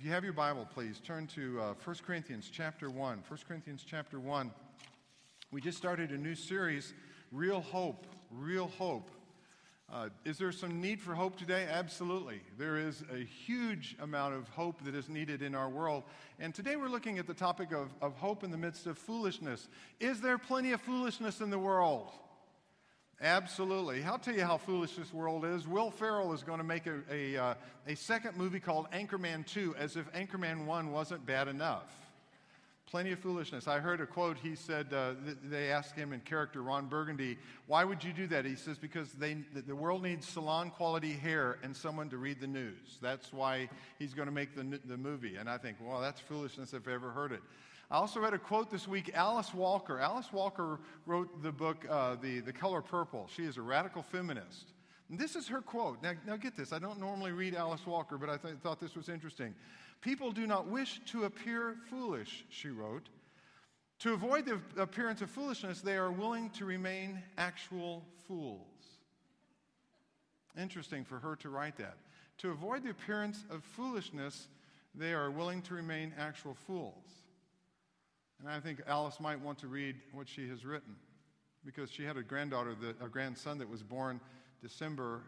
If you have your Bible, please turn to uh, 1 Corinthians chapter 1. 1 Corinthians chapter 1. We just started a new series, Real Hope. Real Hope. Uh, is there some need for hope today? Absolutely. There is a huge amount of hope that is needed in our world. And today we're looking at the topic of, of hope in the midst of foolishness. Is there plenty of foolishness in the world? Absolutely. I'll tell you how foolish this world is. Will Ferrell is going to make a, a, uh, a second movie called Anchorman 2, as if Anchorman 1 wasn't bad enough. Plenty of foolishness. I heard a quote. He said, uh, th- they asked him in character, Ron Burgundy, why would you do that? He says, because they, the world needs salon quality hair and someone to read the news. That's why he's going to make the, the movie. And I think, well, that's foolishness if I've ever heard it. I also read a quote this week. Alice Walker. Alice Walker wrote the book, uh, the, the Color Purple. She is a radical feminist. And this is her quote. Now, now get this. I don't normally read Alice Walker, but I th- thought this was interesting. People do not wish to appear foolish, she wrote. To avoid the appearance of foolishness, they are willing to remain actual fools. Interesting for her to write that. To avoid the appearance of foolishness, they are willing to remain actual fools. And I think Alice might want to read what she has written because she had a granddaughter, that, a grandson that was born December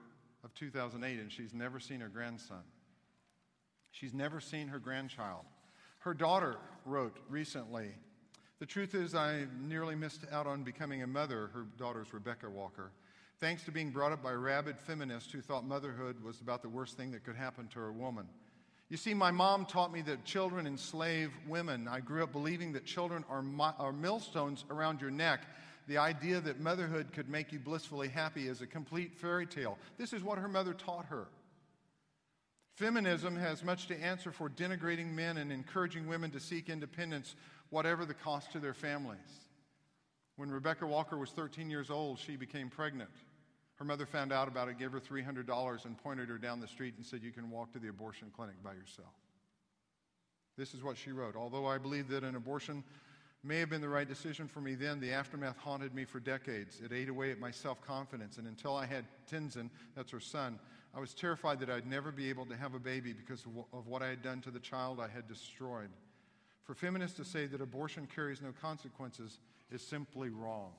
of 2008, and she's never seen her grandson. She's never seen her grandchild. Her daughter wrote recently, The truth is, I nearly missed out on becoming a mother. Her daughter's Rebecca Walker. Thanks to being brought up by rabid feminists who thought motherhood was about the worst thing that could happen to a woman. You see, my mom taught me that children enslave women. I grew up believing that children are, are millstones around your neck. The idea that motherhood could make you blissfully happy is a complete fairy tale. This is what her mother taught her. Feminism has much to answer for denigrating men and encouraging women to seek independence, whatever the cost to their families. When Rebecca Walker was 13 years old, she became pregnant. Her mother found out about it, gave her $300, and pointed her down the street and said, You can walk to the abortion clinic by yourself. This is what she wrote. Although I believe that an abortion may have been the right decision for me then, the aftermath haunted me for decades. It ate away at my self confidence. And until I had Tenzin, that's her son, I was terrified that I'd never be able to have a baby because of what I had done to the child I had destroyed. For feminists to say that abortion carries no consequences is simply wrong.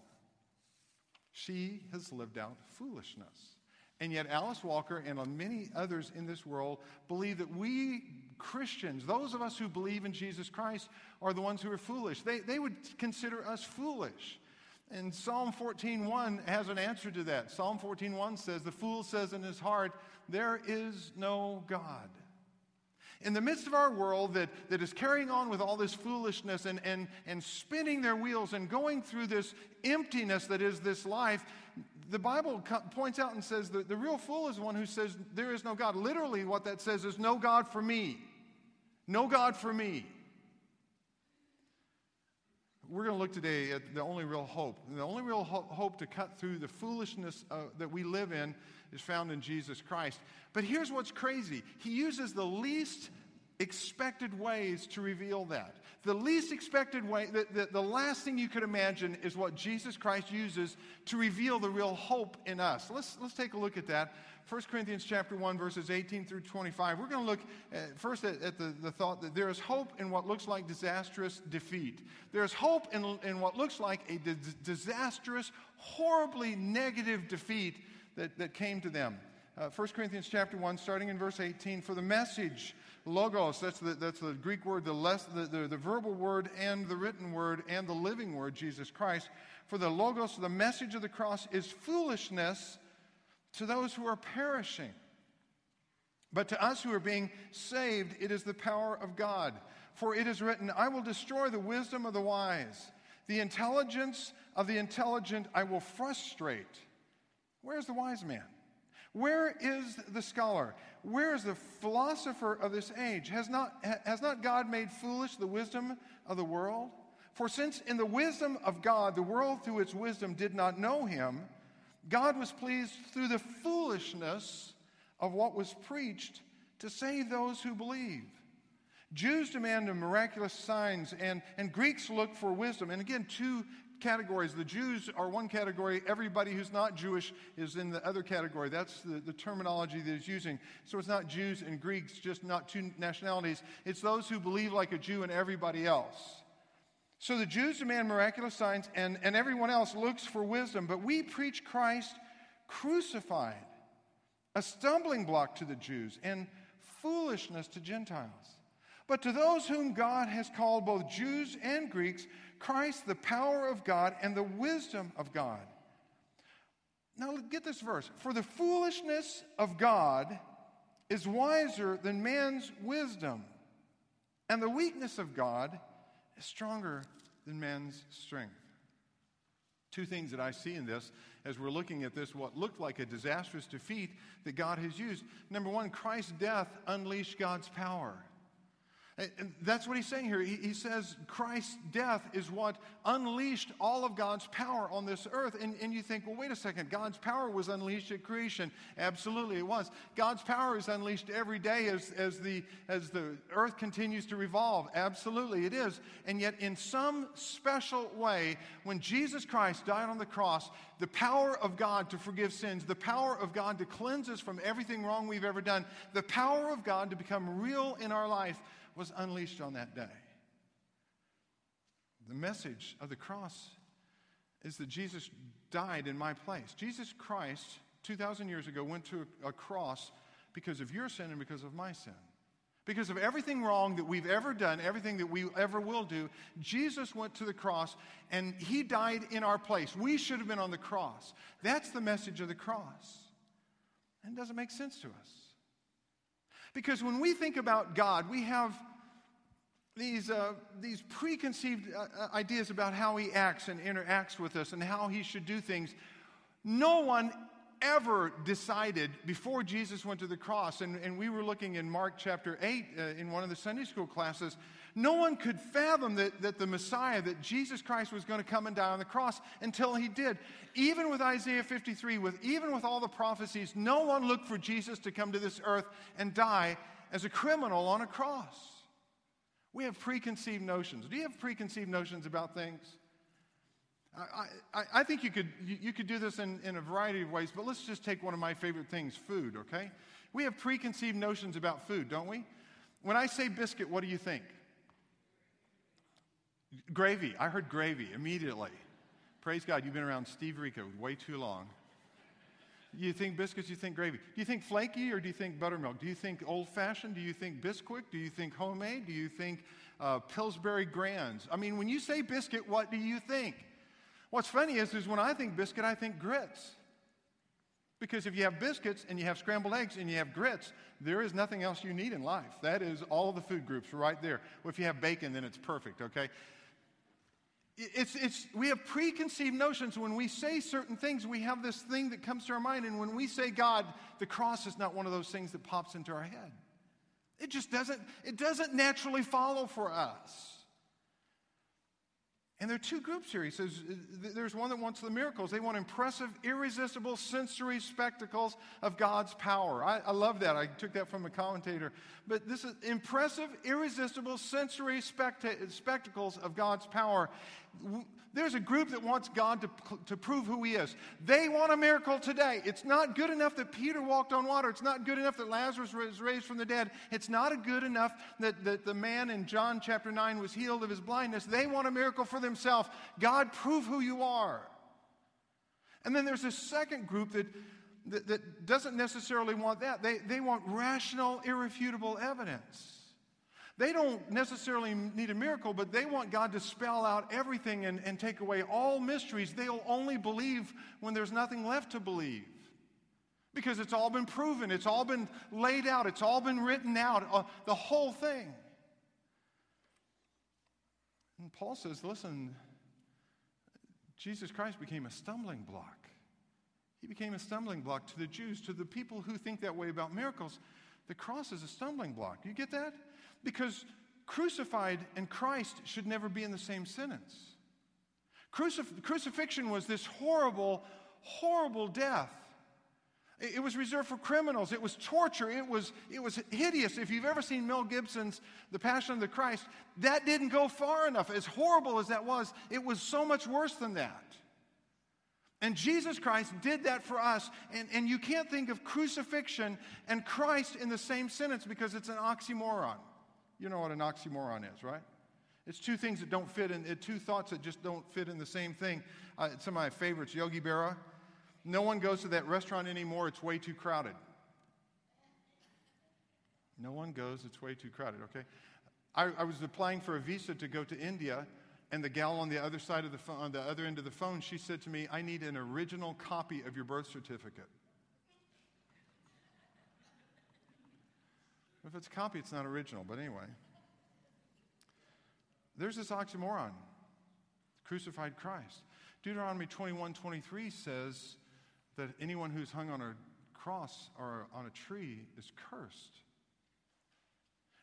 She has lived out foolishness. And yet, Alice Walker and many others in this world believe that we Christians, those of us who believe in Jesus Christ, are the ones who are foolish. They, they would consider us foolish. And Psalm 14:1 has an answer to that. Psalm 14:1 says, "The fool says in his heart, there is no God." In the midst of our world that, that is carrying on with all this foolishness and, and, and spinning their wheels and going through this emptiness that is this life, the Bible co- points out and says that the real fool is one who says, There is no God. Literally, what that says is, No God for me. No God for me. We're going to look today at the only real hope. The only real ho- hope to cut through the foolishness uh, that we live in is found in Jesus Christ. But here's what's crazy He uses the least expected ways to reveal that. The least expected way, the, the, the, last thing you could imagine is what Jesus Christ uses to reveal the real hope in us. Let's, let's take a look at that. 1 Corinthians chapter 1, verses 18 through 25. We're going to look at, first at, at the, the thought that there is hope in what looks like disastrous defeat. There's hope in, in what looks like a disastrous, horribly negative defeat that, that came to them. Uh, 1 Corinthians chapter 1, starting in verse 18, for the message, logos, that's the, that's the Greek word, the, less, the, the, the verbal word and the written word and the living word, Jesus Christ. For the logos, the message of the cross, is foolishness to those who are perishing. But to us who are being saved, it is the power of God. For it is written, I will destroy the wisdom of the wise, the intelligence of the intelligent I will frustrate. Where's the wise man? Where is the scholar? Where is the philosopher of this age? Has not, has not God made foolish the wisdom of the world? For since in the wisdom of God, the world through its wisdom did not know him, God was pleased through the foolishness of what was preached to save those who believe. Jews demand miraculous signs, and, and Greeks look for wisdom. And again, two categories. The Jews are one category, everybody who's not Jewish is in the other category. That's the, the terminology that he's using. So it's not Jews and Greeks, just not two nationalities. It's those who believe like a Jew and everybody else. So the Jews demand miraculous signs, and, and everyone else looks for wisdom. But we preach Christ crucified, a stumbling block to the Jews and foolishness to Gentiles. But to those whom God has called, both Jews and Greeks, Christ, the power of God and the wisdom of God. Now, get this verse. For the foolishness of God is wiser than man's wisdom, and the weakness of God is stronger than man's strength. Two things that I see in this as we're looking at this, what looked like a disastrous defeat that God has used. Number one, Christ's death unleashed God's power. And that's what he's saying here. He, says Christ's death is what unleashed all of God's power on this earth. And, and you think, well, wait a second, God's power was unleashed at creation. Absolutely, it was. God's power is unleashed every day as, as, the, as the earth continues to revolve. Absolutely, it is. And yet, in some special way, when Jesus Christ died on the cross, the power of God to forgive sins, the power of God to cleanse us from everything wrong we've ever done, the power of God to become real in our life was unleashed on that day. The message of the cross is that Jesus died in my place. Jesus Christ, 2,000 years ago, went to a, cross because of your sin and because of my sin. Because of everything wrong that we've ever done, everything that we ever will do, Jesus went to the cross and he died in our place. We should have been on the cross. That's the message of the cross. And it doesn't make sense to us. Because when we think about God, we have these, uh, these preconceived uh, uh, ideas about how he acts and interacts with us and how he should do things. No one ever decided before Jesus went to the cross, and, and we were looking in Mark chapter 8 uh, in one of the Sunday school classes, no one could fathom that, that the Messiah, that Jesus Christ was going to come and die on the cross until he did. Even with Isaiah 53, with, even with all the prophecies, no one looked for Jesus to come to this earth and die as a criminal on a cross. We have preconceived notions. Do you have preconceived notions about things? I, I, I think you could, you, could do this in, in a variety of ways, but let's just take one of my favorite things food, okay? We have preconceived notions about food, don't we? When I say biscuit, what do you think? Gravy. I heard gravy immediately. Praise God, you've been around Steve Rico way too long. You think biscuits, you think gravy. Do you think flaky or do you think buttermilk? Do you think old fashioned? Do you think Bisquick? Do you think homemade? Do you think uh, Pillsbury Grands? I mean, when you say biscuit, what do you think? What's funny is, is when I think biscuit, I think grits. Because if you have biscuits and you have scrambled eggs and you have grits, there is nothing else you need in life. That is all the food groups right there. Well, if you have bacon, then it's perfect, okay? It's, it's, we have preconceived notions. When we say certain things, we have this thing that comes to our mind. And when we say God, the cross is not one of those things that pops into our head. It just doesn't, it doesn't naturally follow for us. And there are two groups here. He says there's one that wants the miracles. They want impressive, irresistible sensory spectacles of God's power. I, I, love that. I took that from a commentator. But this is impressive, irresistible sensory specta- spectacles of God's power. There's a group that wants God to, to prove who He is. They want a miracle today. It's not good enough that Peter walked on water. It's not good enough that Lazarus was raised from the dead. It's not good enough that, that the man in John chapter 9 was healed of his blindness. They want a miracle for themselves. God, prove who you are. And then there's a second group that, that, that doesn't necessarily want that. They, they want rational, irrefutable evidence. They don't necessarily need a miracle, but they want God to spell out everything and, and take away all mysteries. They'll only believe when there's nothing left to believe. Because it's all been proven, it's all been laid out, it's all been written out, uh, the whole thing. And Paul says, listen, Jesus Christ became a stumbling block. He became a stumbling block to the Jews, to the people who think that way about miracles. The cross is a stumbling block. You get that? Because crucified and Christ should never be in the same sentence. Crucif- crucifixion was this horrible, horrible death. It was reserved for criminals. It was torture. It was, it was hideous. If you've ever seen Mel Gibson's The Passion of the Christ, that didn't go far enough. As horrible as that was, it was so much worse than that. And Jesus Christ did that for us. And, and you can't think of crucifixion and Christ in the same sentence because it's an oxymoron. You know what an oxymoron is, right? It's two things that don't fit in, two thoughts that just don't fit in the same thing. Uh, some of my favorites, Yogi Berra. No one goes to that restaurant anymore, it's way too crowded. No one goes, it's way too crowded, okay? I, I was applying for a visa to go to India, and the gal on the other side of the phone, on the other end of the phone, she said to me, I need an original copy of your birth certificate. If it's a copy, it's not original, but anyway. There's this oxymoron crucified Christ. Deuteronomy 21 23 says that anyone who's hung on a cross or on a tree is cursed.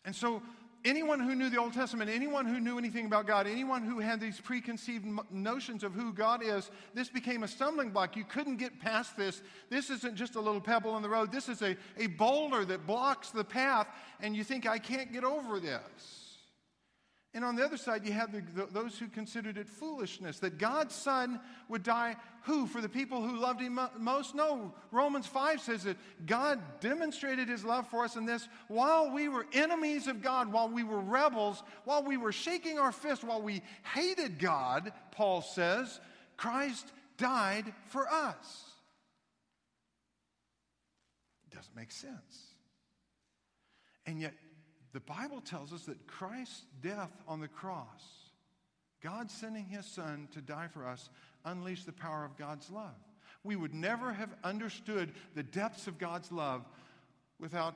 And so, anyone who knew the Old Testament, anyone who knew anything about God, anyone who had these preconceived notions of who God is, this became a stumbling block. You couldn't get past this. This isn't just a little pebble in the road, this is a, a boulder that blocks the path, and you think, I can't get over this. And on the other side, you have the, the, those who considered it foolishness that God's Son would die who? For the people who loved Him most? No. Romans 5 says that God demonstrated His love for us in this while we were enemies of God, while we were rebels, while we were shaking our fist, while we hated God, Paul says, Christ died for us. It doesn't make sense. And yet, the Bible tells us that Christ's death on the cross, God sending his son to die for us, unleashed the power of God's love. We would never have understood the depths of God's love without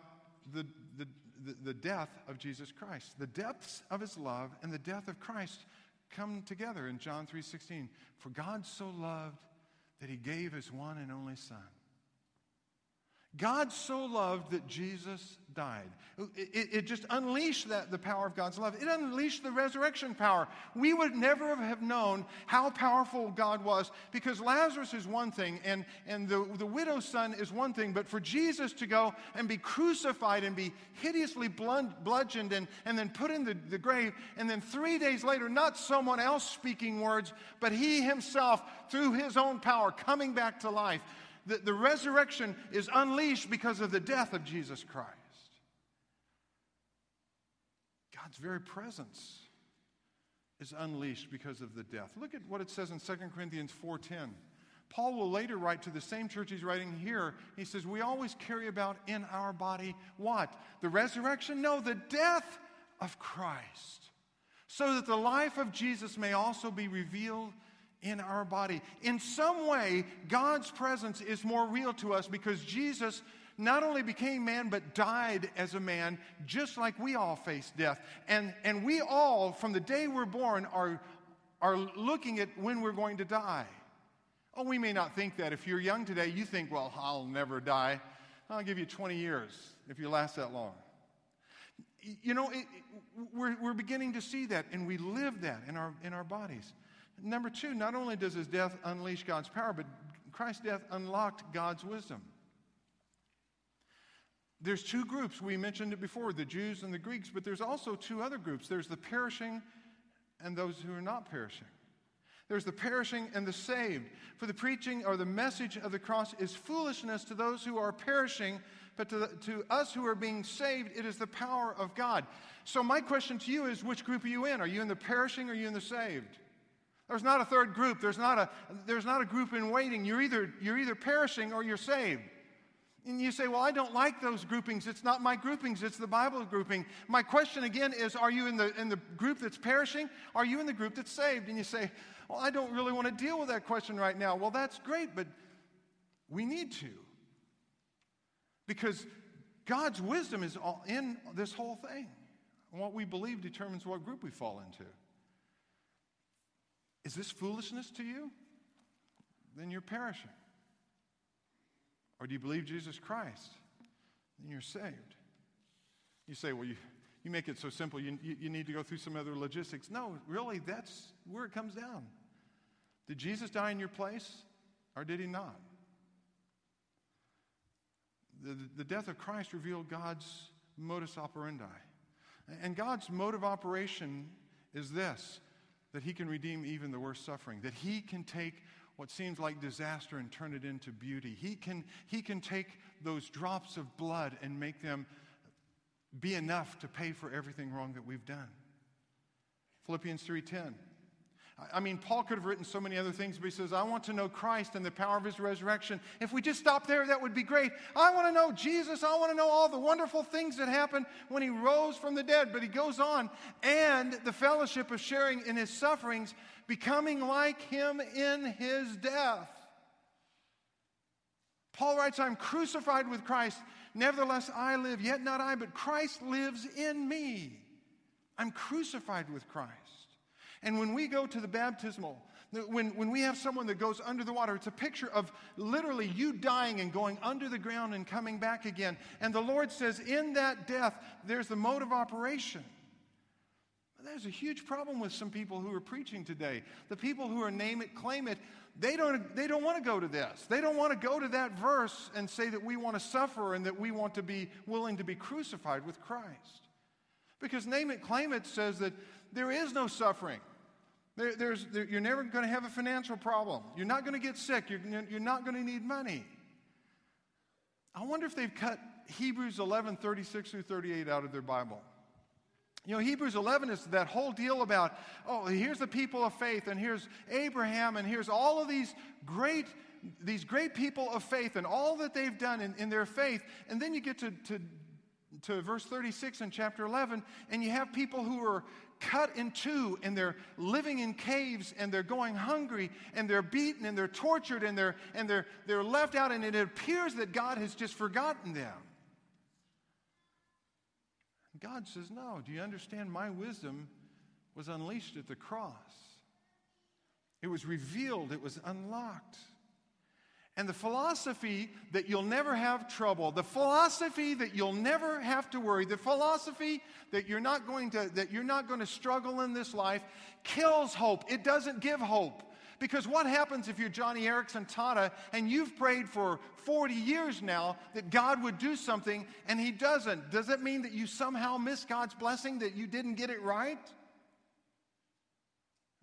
the, the, the, the death of Jesus Christ. The depths of his love and the death of Christ come together in John 3:16. For God so loved that he gave his one and only son God so loved that Jesus died. It, it, just unleashed that, the power of God's love. It unleashed the resurrection power. We would never have known how powerful God was because Lazarus is one thing and, and the, the widow's son is one thing, but for Jesus to go and be crucified and be hideously bludgeoned and, and then put in the, the grave, and then three days later, not someone else speaking words, but he himself, through his own power, coming back to life the, the resurrection is unleashed because of the death of Jesus Christ. God's very presence is unleashed because of the death. Look at what it says in 2 Corinthians 4:10. Paul will later write to the same church he's writing here. He says, "We always carry about in our body what? The resurrection? No, the death of Christ, so that the life of Jesus may also be revealed in our body. In some way, God's presence is more real to us because Jesus not only became man, but died as a man, just like we all face death. And, and we all, from the day we're born, are, are looking at when we're going to die. Oh, we may not think that. If you're young today, you think, well, I'll never die. I'll give you 20 years if you last that long. You know, it, we're, we're beginning to see that, and we live that in our, in our bodies. Number two, not only does his death unleash God's power, but Christ's death unlocked God's wisdom. There's two groups. We mentioned it before the Jews and the Greeks, but there's also two other groups there's the perishing and those who are not perishing. There's the perishing and the saved. For the preaching or the message of the cross is foolishness to those who are perishing, but to, the, to us who are being saved, it is the power of God. So, my question to you is which group are you in? Are you in the perishing or are you in the saved? There's not a third group. There's not a, there's not a group in waiting. You're either, you're either perishing or you're saved. And you say, Well, I don't like those groupings. It's not my groupings, it's the Bible grouping. My question again is Are you in the, in the group that's perishing? Are you in the group that's saved? And you say, Well, I don't really want to deal with that question right now. Well, that's great, but we need to. Because God's wisdom is all in this whole thing. And what we believe determines what group we fall into. Is this foolishness to you? Then you're perishing. Or do you believe Jesus Christ? Then you're saved. You say, well, you, you make it so simple, you, you, you need to go through some other logistics. No, really, that's where it comes down. Did Jesus die in your place, or did he not? the, the death of Christ revealed God's modus operandi. And God's mode of operation is this that He can redeem even the worst suffering, that He can take what seems like disaster and turn it into beauty. He can, he can take those drops of blood and make them be enough to pay for everything wrong that we've done. Philippians 3:10. I mean, Paul could have written so many other things, but he says, I want to know Christ and the power of his resurrection. If we just stop there, that would be great. I want to know Jesus. I want to know all the wonderful things that happened when he rose from the dead. But he goes on, and the fellowship of sharing in his sufferings, becoming like him in his death. Paul writes, I'm crucified with Christ. Nevertheless, I live, yet not I, but Christ lives in me. I'm crucified with Christ. And when we go to the baptismal, when, when we have someone that goes under the water, it's a picture of literally you dying and going under the ground and coming back again. And the Lord says, in that death, there's the mode of operation. There's a huge problem with some people who are preaching today. The people who are name it, claim it, they don't, they don't want to go to this. They don't want to go to that verse and say that we want to suffer and that we want to be willing to be crucified with Christ. Because name it, claim it says that there is no suffering. There, there's, there, you're never going to have a financial problem. You're not going to get sick. You're, you're not going to need money. I wonder if they've cut Hebrews 11 36 through 38 out of their Bible. You know, Hebrews 11 is that whole deal about, oh, here's the people of faith, and here's Abraham, and here's all of these great, these great people of faith, and all that they've done in, in their faith. And then you get to, to, to verse 36 in chapter 11, and you have people who are cut in two, and they're living in caves, and they're going hungry, and they're beaten, and they're tortured, and they're, and they're, they're left out, and it appears that God has just forgotten them. God says, No, do you understand? My wisdom was unleashed at the cross, it was revealed, it was unlocked. And the philosophy that you'll never have trouble, the philosophy that you'll never have to worry, the philosophy that you're not going to, that you're not going to struggle in this life kills hope. It doesn't give hope. Because what happens if you're Joni Eareckson Tada and you've prayed for 40 years now that God would do something and He doesn't? Does it mean that you somehow missed God's blessing, that you didn't get it right?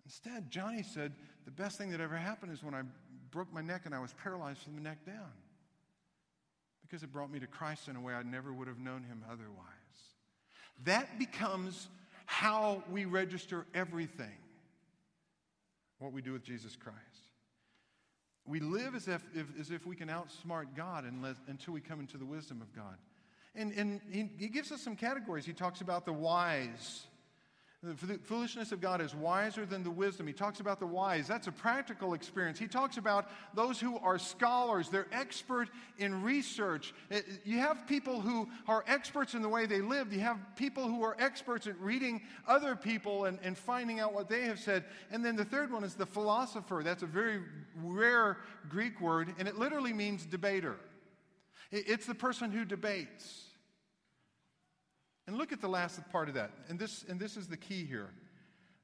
Instead, Joni said, The best thing that ever happened is when I broke my neck and I was paralyzed from the neck down. Because it brought me to Christ in a way I never would have known Him otherwise. That becomes how we register everything what we do with Jesus Christ. We live as if, if as if we can outsmart God unless, until we come into the wisdom of God. And, and he, he gives us some categories. He talks about the wise, the foolishness of God is wiser than the wisdom. He talks about the wise. That's a practical experience. He talks about those who are scholars. They're expert in research. Eh, you have people who are experts in the way they live. You have people who are experts at reading other people and, and finding out what they have said. And then the third one is the philosopher. That's a very rare Greek word, and it literally means debater. It's the person who debates. And look at the last part of that. And this, and this is the key here.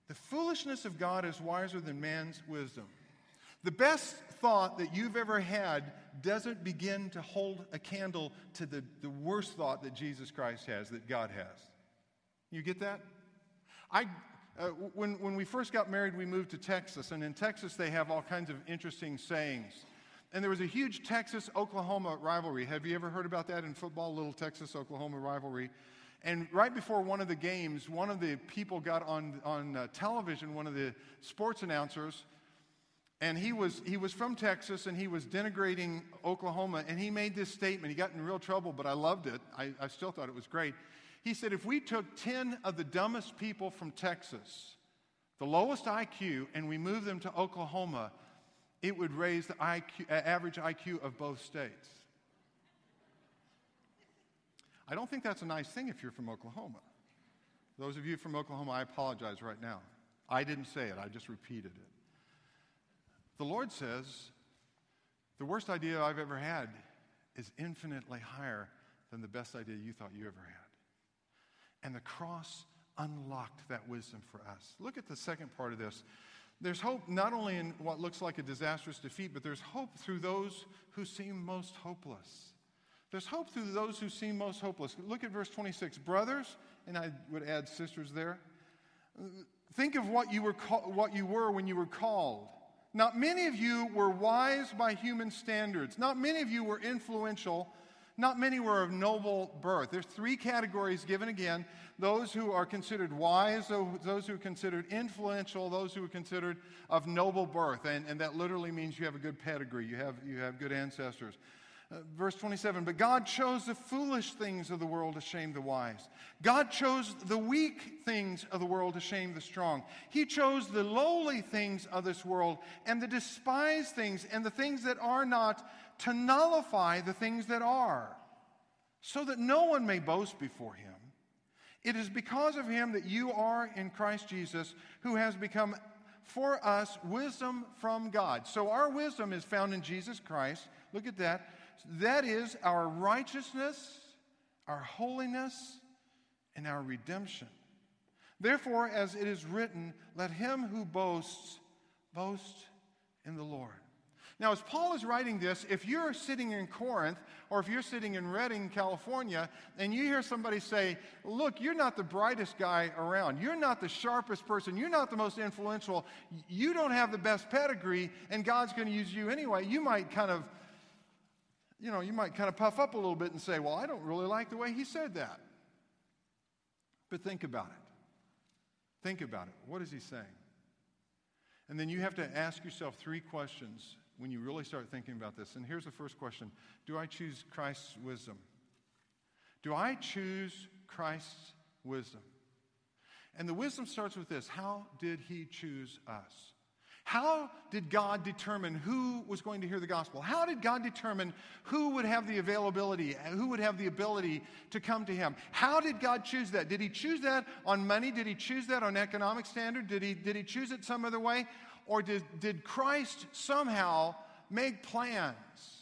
The foolishness of God is wiser than man's wisdom. The best thought that you've ever had doesn't begin to hold a candle to the, the worst thought that Jesus Christ has, that God has. You get that? I, uh, when, when we first got married, we moved to Texas, and in Texas, they have all kinds of interesting sayings. And there was a huge Texas Oklahoma rivalry. Have you ever heard about that in football, little Texas Oklahoma rivalry? And right before one of the games, one of the people got on, on uh, television, one of the sports announcers, and he was, he was from Texas and he was denigrating Oklahoma. And he made this statement. He got in real trouble, but I loved it. I, I still thought it was great. He said, If we took 10 of the dumbest people from Texas, the lowest IQ, and we moved them to Oklahoma, it would raise the IQ, average IQ of both states. I don't think that's a nice thing if you're from Oklahoma. Those of you from Oklahoma, I apologize right now. I didn't say it, I just repeated it. The Lord says, the worst idea I've ever had is infinitely higher than the best idea you thought you ever had. And the cross unlocked that wisdom for us. Look at the second part of this. There's hope not only in what looks like a disastrous defeat, but there's hope through those who seem most hopeless. There's hope through those who seem most hopeless. Look at verse 26. Brothers, and I would add sisters there, think of what you were, what you were when you were called. Not many of you were wise by human standards. Not many of you were influential. Not many were of noble birth. There's three categories given again those who are considered wise, those who are considered influential, those who are considered of noble birth. And, and that literally means you have a good pedigree, you have, you have good ancestors. Verse 27 But God chose the foolish things of the world to shame the wise. God chose the weak things of the world to shame the strong. He chose the lowly things of this world and the despised things and the things that are not to nullify the things that are, so that no one may boast before him. It is because of him that you are in Christ Jesus, who has become for us wisdom from God. So our wisdom is found in Jesus Christ. Look at that. That is our righteousness, our holiness, and our redemption. Therefore, as it is written, let him who boasts boast in the Lord. Now, as Paul is writing this, if you're sitting in Corinth or if you're sitting in Redding, California, and you hear somebody say, Look, you're not the brightest guy around, you're not the sharpest person, you're not the most influential, you don't have the best pedigree, and God's going to use you anyway, you might kind of you know, you might kind of puff up a little bit and say, well, I don't really like the way he said that. But think about it. Think about it. What is he saying? And then you have to ask yourself three questions when you really start thinking about this. And here's the first question Do I choose Christ's wisdom? Do I choose Christ's wisdom? And the wisdom starts with this How did he choose us? How did God determine who was going to hear the gospel? How did God determine who would have the availability, who would have the ability to come to Him? How did God choose that? Did He choose that on money? Did He choose that on economic standard? Did He, did he choose it some other way? Or did, did Christ somehow make plans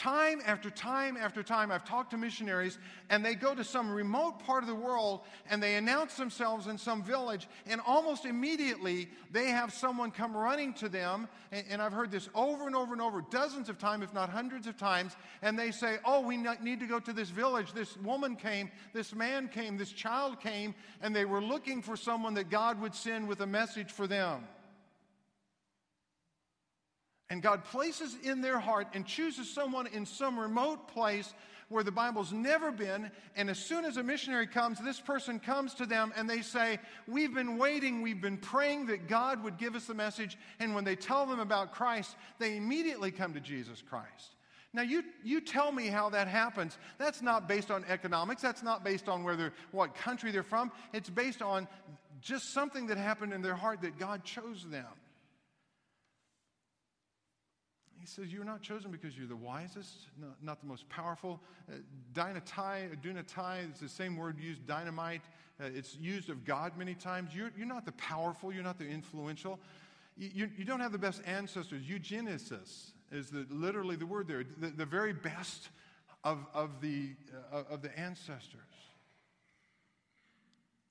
Time after time after time, I've talked to missionaries, and they go to some remote part of the world and they announce themselves in some village, and almost immediately they have someone come running to them. And, and I've heard this over and over and over, dozens of times, if not hundreds of times, and they say, Oh, we need to go to this village. This woman came, this man came, this child came, and they were looking for someone that God would send with a message for them. And God places in their heart and chooses someone in some remote place where the Bible's never been. And as soon as a missionary comes, this person comes to them and they say, We've been waiting, we've been praying that God would give us the message. And when they tell them about Christ, they immediately come to Jesus Christ. Now, you, you tell me how that happens. That's not based on economics. That's not based on whether, what country they're from. It's based on just something that happened in their heart that God chose them. He says, You're not chosen because you're the wisest, not, the most powerful. Uh, dynatai, dunatai, is the same word used, dynamite. Uh, it's used of God many times. You're, you're not the powerful, you're not the influential. You, you, you don't have the best ancestors. Eugenesis is the, literally the word there, the, the very best of, of, the, uh, of the ancestors.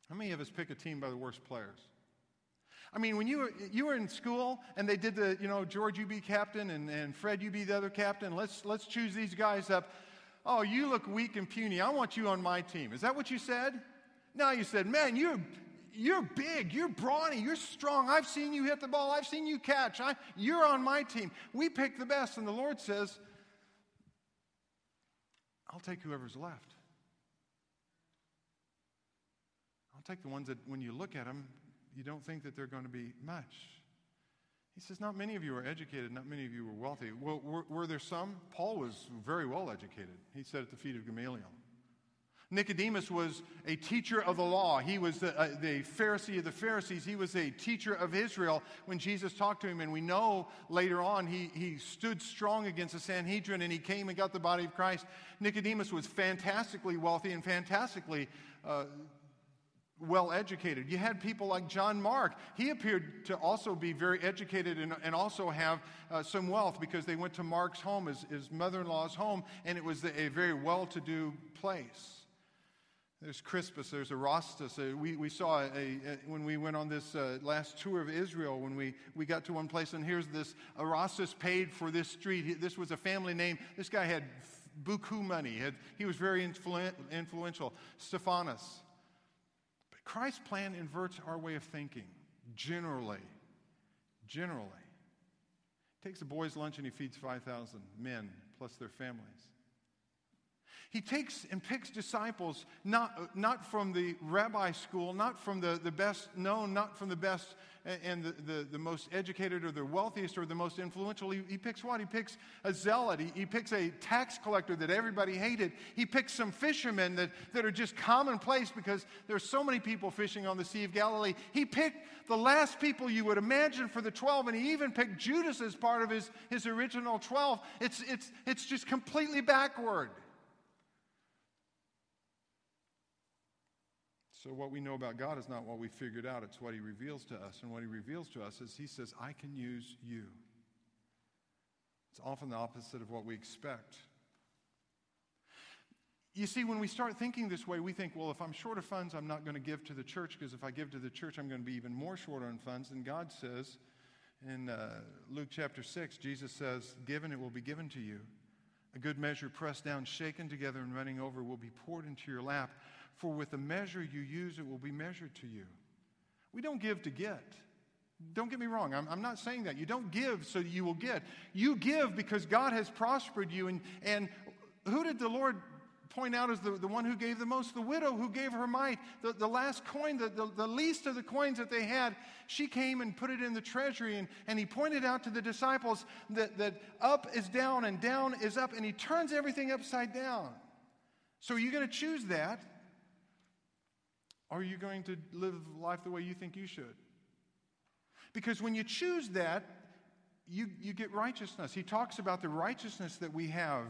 How many of us pick a team by the worst players? I mean, when you were, you were in school and they did the, you know, George, you be captain and, and Fred, you be the other captain. Let's, let's choose these guys up. Oh, you look weak and puny. I want you on my team. Is that what you said? No, you said, man, you're, you're big, you're brawny, you're strong. I've seen you hit the ball, I've seen you catch. I, you're on my team. We pick the best. And the Lord says, I'll take whoever's left. I'll take the ones that when you look at them, you don't think that they're going to be much. He says, Not many of you are educated, not many of you were wealthy. Well, were, were there some? Paul was very well educated. He said at the feet of Gamaliel. Nicodemus was a teacher of the law. He was the, uh, the, Pharisee of the Pharisees. He was a teacher of Israel when Jesus talked to him. And we know later on he, he stood strong against the Sanhedrin and he came and got the body of Christ. Nicodemus was fantastically wealthy and fantastically uh, well educated. You had people like John Mark. He appeared to also be very educated and, and also have uh, some wealth because they went to Mark's home, his, his mother in law's home, and it was a very well to do place. There's Crispus, there's Erastus. Uh, we, we saw a, a, when we went on this uh, last tour of Israel, when we, we got to one place, and here's this Erastus paid for this street. This was a family name. This guy had buku money. He, had, he was very influ- influential. Stephanus. Christ's plan inverts our way of thinking, generally. Generally. Takes a boy's lunch and he feeds 5,000 men plus their families. He takes and picks disciples not, not from the rabbi school, not from the, the best known, not from the best and the, the, the most educated or the wealthiest or the most influential. He, he picks what? He picks a zealot. He, he picks a tax collector that everybody hated. He picks some fishermen that, that are just commonplace because there's so many people fishing on the Sea of Galilee. He picked the last people you would imagine for the 12, and he even picked Judas as part of his, his original 12. It's, it's, it's just completely backward. So, what we know about God is not what we figured out, it's what He reveals to us. And what He reveals to us is He says, I can use you. It's often the opposite of what we expect. You see, when we start thinking this way, we think, well, if I'm short of funds, I'm not going to give to the church because if I give to the church, I'm going to be even more short on funds. And God says in uh, Luke chapter 6, Jesus says, Given it will be given to you. A good measure pressed down, shaken together, and running over will be poured into your lap. For with the measure you use, it will be measured to you. We don't give to get. Don't get me wrong. I'm, I'm, not saying that. You don't give so you will get. You give because God has prospered you. And, and who did the Lord point out as the, the one who gave the most? The widow who gave her mite. The, the last coin, the, the, the least of the coins that they had, she came and put it in the treasury. And, and he pointed out to the disciples that, that up is down and down is up. And he turns everything upside down. So are you going to choose that? Are you going to live life the way you think you should? Because when you choose that, you, you get righteousness. He talks about the righteousness that we have.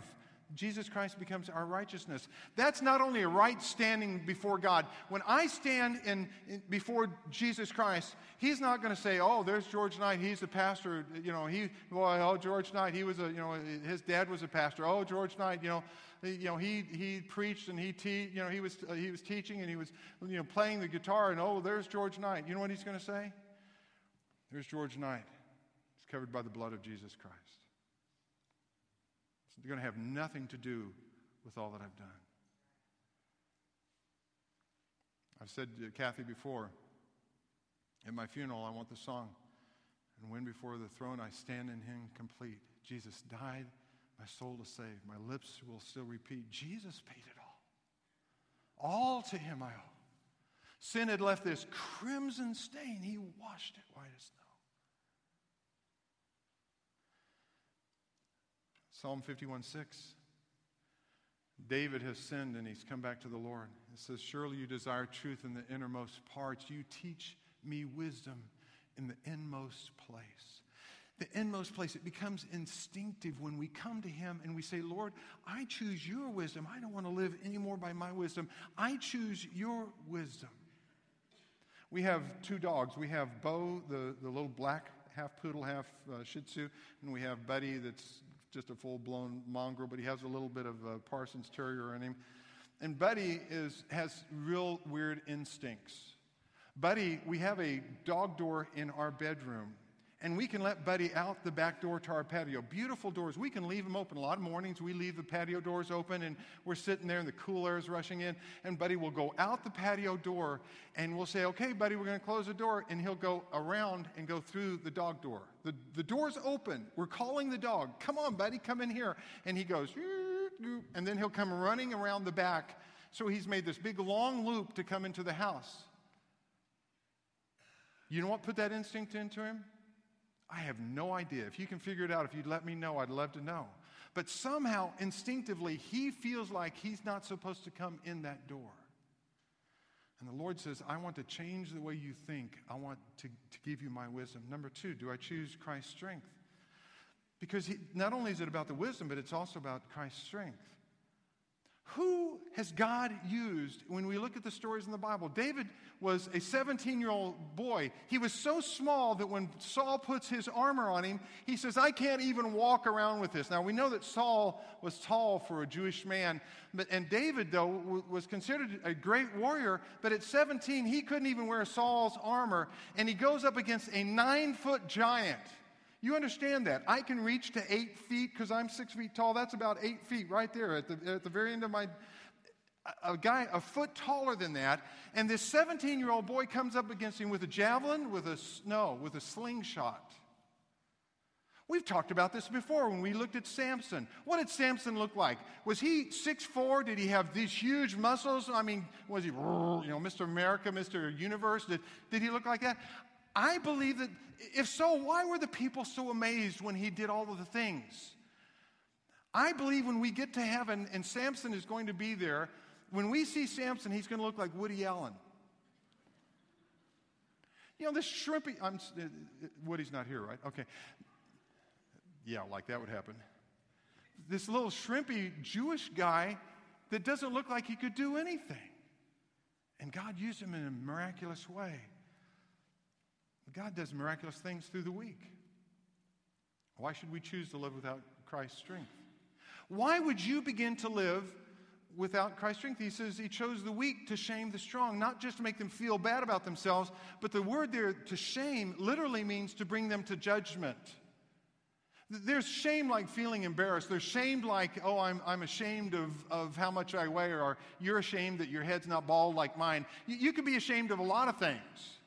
Jesus Christ becomes our righteousness. That's not only a right standing before God. When I stand in, in before Jesus Christ, He's not going to say, "Oh, there's George Knight. He's a pastor. You know, he well, oh George Knight. He was a you know his dad was a pastor. Oh, George Knight. You know, you know, he, he preached and he, te- you know, he, was, uh, he was teaching and he was you know, playing the guitar, and oh, there's George Knight. You know what he's going to say? There's George Knight. He's covered by the blood of Jesus Christ. It's going to have nothing to do with all that I've done. I've said to Kathy before, at my funeral, I want the song. And when before the throne I stand in him complete. Jesus died my soul to save. My lips will still repeat, Jesus paid it all. All to him I owe. Sin had left this crimson stain. He washed it white as snow. Psalm 51 6. David has sinned and he's come back to the Lord. It says, Surely you desire truth in the innermost parts. You teach me wisdom in the inmost place the inmost place. It becomes instinctive when we come to Him and we say, Lord, I choose your wisdom. I don't want to live anymore by my wisdom. I choose your wisdom. We have two dogs. We have Bo, the, the little black half poodle, half uh, Shih Tzu, and we have Buddy, that's just a full blown mongrel, but he has a little bit of a Parsons Terrier in him. And Buddy is, has real weird instincts. Buddy, we have a dog door in our bedroom and we can let Buddy out the back door to our patio. Beautiful doors. We can leave them open. A lot of mornings we leave the patio doors open and we're sitting there and the cool air is rushing in. And Buddy will go out the patio door and we'll say, okay, Buddy, we're going to close the door. And he'll go around and go through the dog door. The, the door's open. We're calling the dog. Come on, Buddy, come in here. And he goes, and then he'll come running around the back. So he's made this big long loop to come into the house. You know what put that instinct into him? I have no idea. If you can figure it out, if you'd let me know, I'd love to know. But somehow, instinctively, he feels like he's not supposed to come in that door. And the Lord says, I want to change the way you think. I want to, to give you my wisdom. Number two, do I choose Christ's strength? Because he, not only is it about the wisdom, but it's also about Christ's strength. Who has God used when we look at the stories in the Bible? David was a 17 year old boy. He was so small that when Saul puts his armor on him, he says, I can't even walk around with this. Now, we know that Saul was tall for a Jewish man, but, and David, though, w- was considered a great warrior, but at 17, he couldn't even wear Saul's armor, and he goes up against a nine foot giant. You understand that. I can reach to eight feet because I'm six feet tall. That's about eight feet right there at the, at the very end of my. A guy a foot taller than that, and this 17 year old boy comes up against him with a javelin, with a no, with a slingshot. We've talked about this before when we looked at Samson. What did Samson look like? Was he 6'4? Did he have these huge muscles? I mean, was he, you know, Mr. America, Mr. Universe? Did, did he look like that? I believe that, if so, why were the people so amazed when he did all of the things? I believe when we get to heaven and Samson is going to be there, when we see Samson, he's going to look like Woody Allen. You know, this shrimpy, I'm, uh, uh, Woody's not here, right? Okay. Yeah, like that would happen. This little shrimpy Jewish guy that doesn't look like he could do anything. And God used him in a miraculous way. God does miraculous things through the weak. Why should we choose to live without Christ's strength? Why would you begin to live without Christ's strength? He says he chose the weak to shame the strong, not just to make them feel bad about themselves, but the word there to shame literally means to bring them to judgment. There's shame like feeling embarrassed. There's shame like, oh, I'm, I'm ashamed of, of how much I weigh, or you're ashamed that your head's not bald like mine. You, you can be ashamed of a lot of things.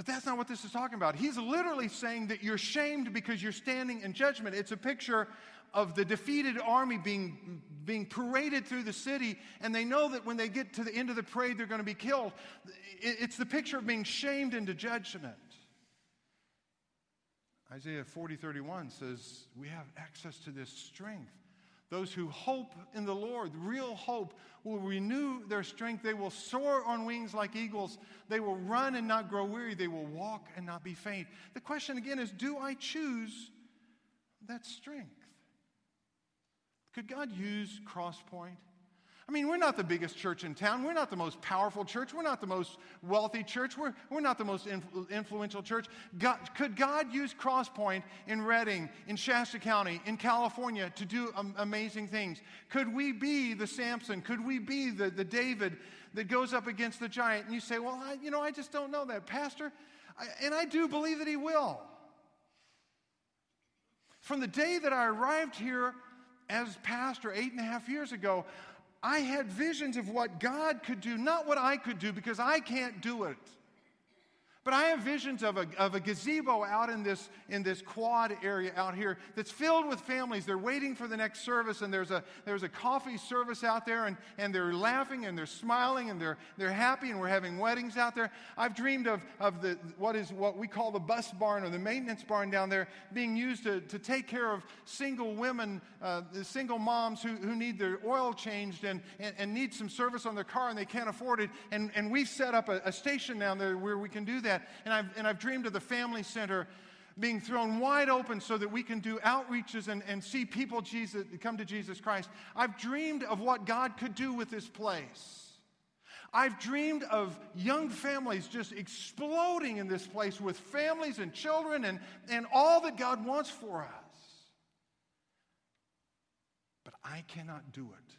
But that's not what this is talking about. He's literally saying that you're shamed because you're standing in judgment. It's a picture of the defeated army being, being paraded through the city, and they know that when they get to the end of the parade, they're going to be killed. It's the picture of being shamed into judgment. Isaiah 40, 31 says, We have access to this strength. Those who hope in the Lord, real hope, will renew their strength. They will soar on wings like eagles. They will run and not grow weary. They will walk and not be faint. The question again is do I choose that strength? Could God use Crosspoint? I mean, we're not the biggest church in town. We're not the most powerful church. We're not the most wealthy church. We're, we're not the most influ- influential church. God, could God use Crosspoint in Redding, in Shasta County, in California to do um, amazing things? Could we be the Samson? Could we be the, the David that goes up against the giant? And you say, well, I, you know, I just don't know that, Pastor. I, and I do believe that he will. From the day that I arrived here as pastor eight and a half years ago, I had visions of what God could do, not what I could do, because I can't do it. But I have visions of a, of a gazebo out in this, in this quad area out here that's filled with families. They're waiting for the next service, and there's a, there's a coffee service out there, and, and they're laughing and they're smiling and they're, they're happy, and we're having weddings out there. I've dreamed of, of the, what is what we call the bus barn or the maintenance barn down there being used to, to take care of single women, uh, single moms who, who need their oil changed and, and, and, need some service on their car and they can't afford it. And, and we've set up a, a station down there where we can do that And I've, and I've dreamed of the family center being thrown wide open so that we can do outreaches and, and see people Jesus, come to Jesus Christ. I've dreamed of what God could do with this place. I've dreamed of young families just exploding in this place with families and children and, and all that God wants for us. But I cannot do it.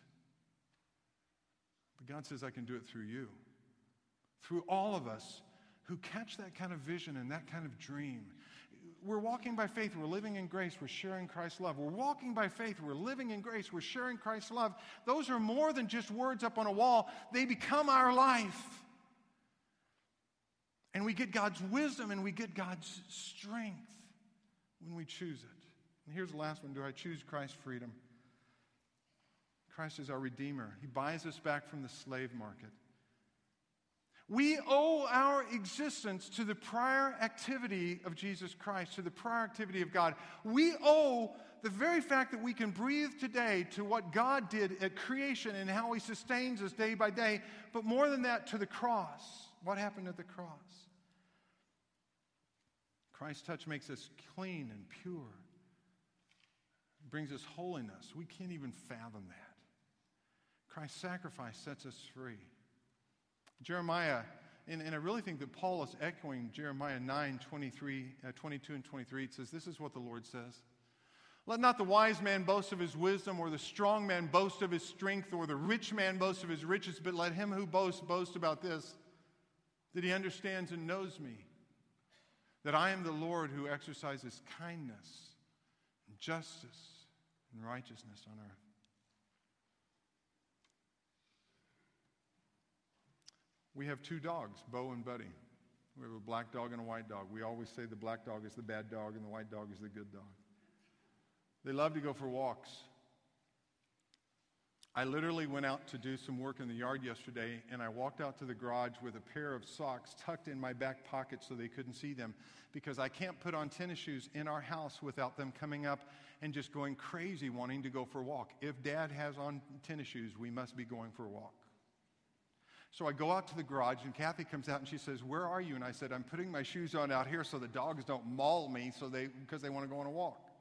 But God says, I can do it through you, through all of us who catch that kind of vision and that kind of dream. We're walking by faith, we're living in grace, we're sharing Christ's love. We're walking by faith, we're living in grace, we're sharing Christ's love. Those are more than just words up on a wall, they become our life. And we get God's wisdom and we get God's strength when we choose it. And here's the last one Do I choose Christ's freedom? Christ is our Redeemer. He buys us back from the slave market. We owe our existence to the prior activity of Jesus Christ, to the prior activity of God. We owe the very fact that we can breathe today to what God did at creation and how He sustains us day by day, but more than that, to the cross. What happened at the cross? Christ's touch makes us clean and pure, it brings us holiness. We can't even fathom that. Christ's sacrifice sets us free. Jeremiah, and, and I really think that Paul is echoing Jeremiah 9, 23, uh, 22 and 23. It says, This is what the Lord says. Let not the wise man boast of his wisdom, or the strong man boast of his strength, or the rich man boast of his riches, but let him who boasts boast about this, that he understands and knows me, that I am the Lord who exercises kindness and justice and righteousness on earth. We have two dogs, Bo and Buddy. We have a black dog and a white dog. We always say the black dog is the bad dog and the white dog is the good dog. They love to go for walks. I literally went out to do some work in the yard yesterday, and I walked out to the garage with a pair of socks tucked in my back pocket so they couldn't see them because I can't put on tennis shoes in our house without them coming up and just going crazy wanting to go for a walk. If dad has on tennis shoes, we must be going for a walk. So I go out to the garage, and Kathy comes out and she says, Where are you? And I said, I'm putting my shoes on out here so the dogs don't maul me so they, because they want to go on a walk.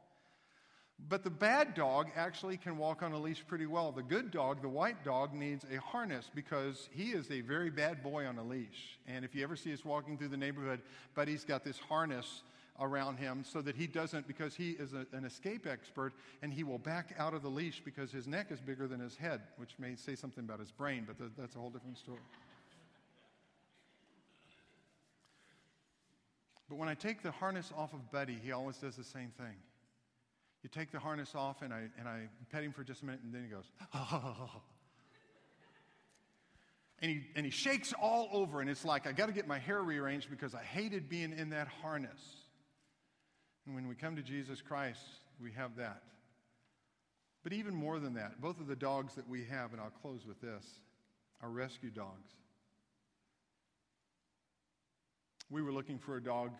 But the bad dog actually can walk on a leash pretty well. The good dog, the white dog, needs a harness because he is a very bad boy on a leash. And if you ever see us walking through the neighborhood, Buddy's got this harness around him so that he doesn't, because he is a, an escape expert, and he will back out of the leash because his neck is bigger than his head, which may say something about his brain, but th- that's a whole different story. But when I take the harness off of Buddy, he always does the same thing. You take the harness off, and I, and I pet him for just a minute, and then he goes, oh. And he, and he shakes all over, and it's like, I got to get my hair rearranged because I hated being in that harness. And when we come to Jesus Christ, we have that. But even more than that, both of the dogs that we have, and I'll close with this, are rescue dogs. We were looking for a dog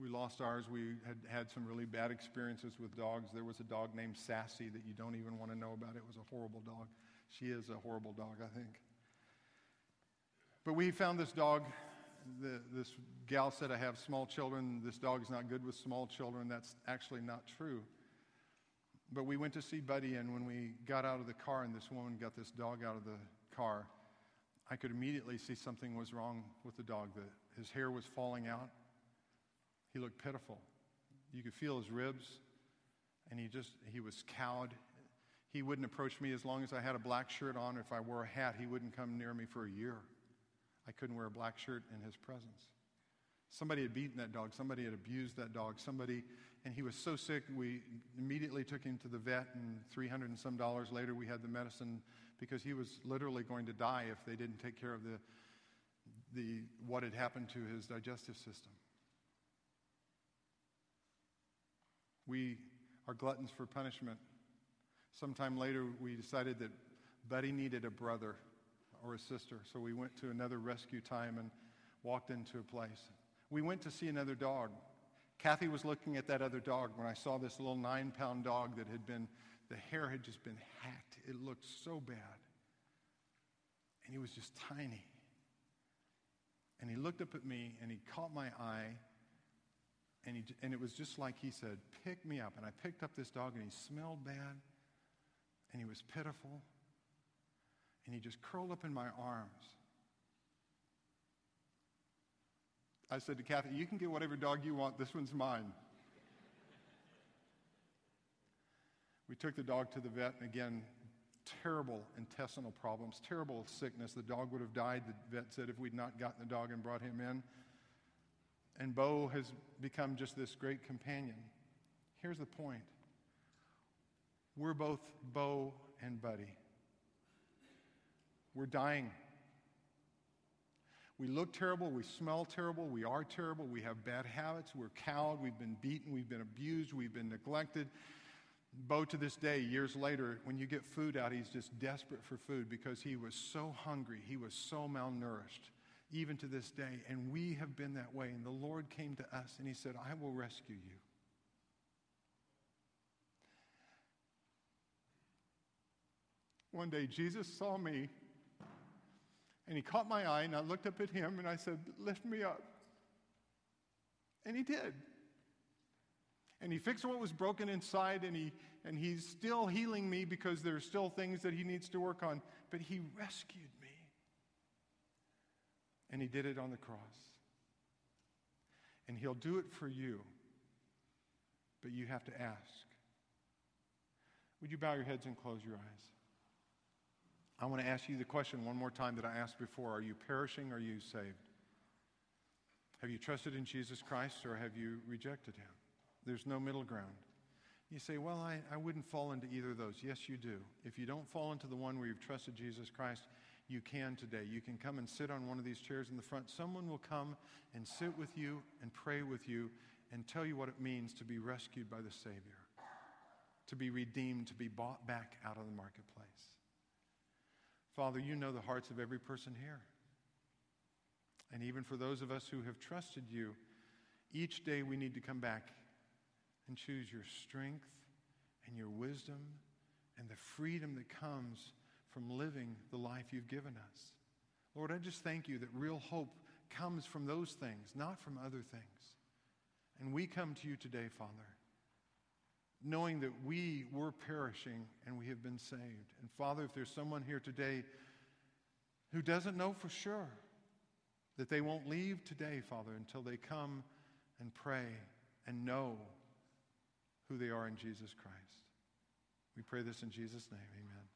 we lost ours. We had had some really bad experiences with dogs. There was a dog named Sassy that you don't even want to know about. It was a horrible dog. She is a horrible dog, I think. But we found this dog. The, this gal said, I have small children. This dog is not good with small children. That's actually not true. But we went to see Buddy, and when we got out of the car and this woman got this dog out of the car, I could immediately see something was wrong with the dog. That his hair was falling out. He looked pitiful. You could feel his ribs, and he just, he was cowed. He wouldn't approach me as long as I had a black shirt on. If I wore a hat, he wouldn't come near me for a year. I couldn't wear a black shirt in his presence. Somebody had beaten that dog. Somebody had abused that dog. Somebody, and he was so sick, we immediately took him to the vet, and 300 and some dollars later, we had the medicine because he was literally going to die if they didn't take care of the, the, what had happened to his digestive system. We are gluttons for punishment. Sometime later, we decided that Buddy needed a brother or a sister, so we went to another rescue time and walked into a place. We went to see another dog. Kathy was looking at that other dog when I saw this little nine pound dog that had been, the hair had just been hacked. It looked so bad. And he was just tiny. And he looked up at me and he caught my eye and, he, and it was just like he said, Pick me up. And I picked up this dog, and he smelled bad, and he was pitiful, and he just curled up in my arms. I said to Kathy, You can get whatever dog you want, this one's mine. we took the dog to the vet, and again, terrible intestinal problems, terrible sickness. The dog would have died, the vet said, if we'd not gotten the dog and brought him in. And Bo has become just this great companion. Here's the point we're both Bo and Buddy. We're dying. We look terrible, we smell terrible, we are terrible, we have bad habits, we're cowed, we've been beaten, we've been abused, we've been neglected. Bo, to this day, years later, when you get food out, he's just desperate for food because he was so hungry, he was so malnourished even to this day. And we have been that way. And the Lord came to us and He said, I will rescue you. One day, Jesus saw me and He caught my eye, and I looked up at Him and I said, Lift me up. And He did. And He fixed what was broken inside, and, he, and He's still healing me because there are still things that He needs to work on. But He rescued me. and he did it on the cross. And he'll do it for you, but you have to ask. Would you bow your heads and close your eyes? I want to ask you the question one more time that I asked before Are you perishing or are you saved? Have you trusted in Jesus Christ or have you rejected him? There's no middle ground. You say, Well, I, I wouldn't fall into either of those. Yes, you do. If you don't fall into the one where you've trusted Jesus Christ, you can today. You can come and sit on one of these chairs in the front. Someone will come and sit with you and pray with you and tell you what it means to be rescued by the Savior, to be redeemed, to be bought back out of the marketplace. Father, you know the hearts of every person here. And even for those of us who have trusted you, each day we need to come back and choose your strength and your wisdom and the freedom that comes from living the life you've given us. Lord, I just thank you that real hope comes from those things, not from other things. And we come to you today, Father, knowing that we were perishing and we have been saved. And Father, if there's someone here today who doesn't know for sure that they won't leave today, Father, until they come and pray and know who they are in Jesus Christ. We pray this in Jesus' name. Amen.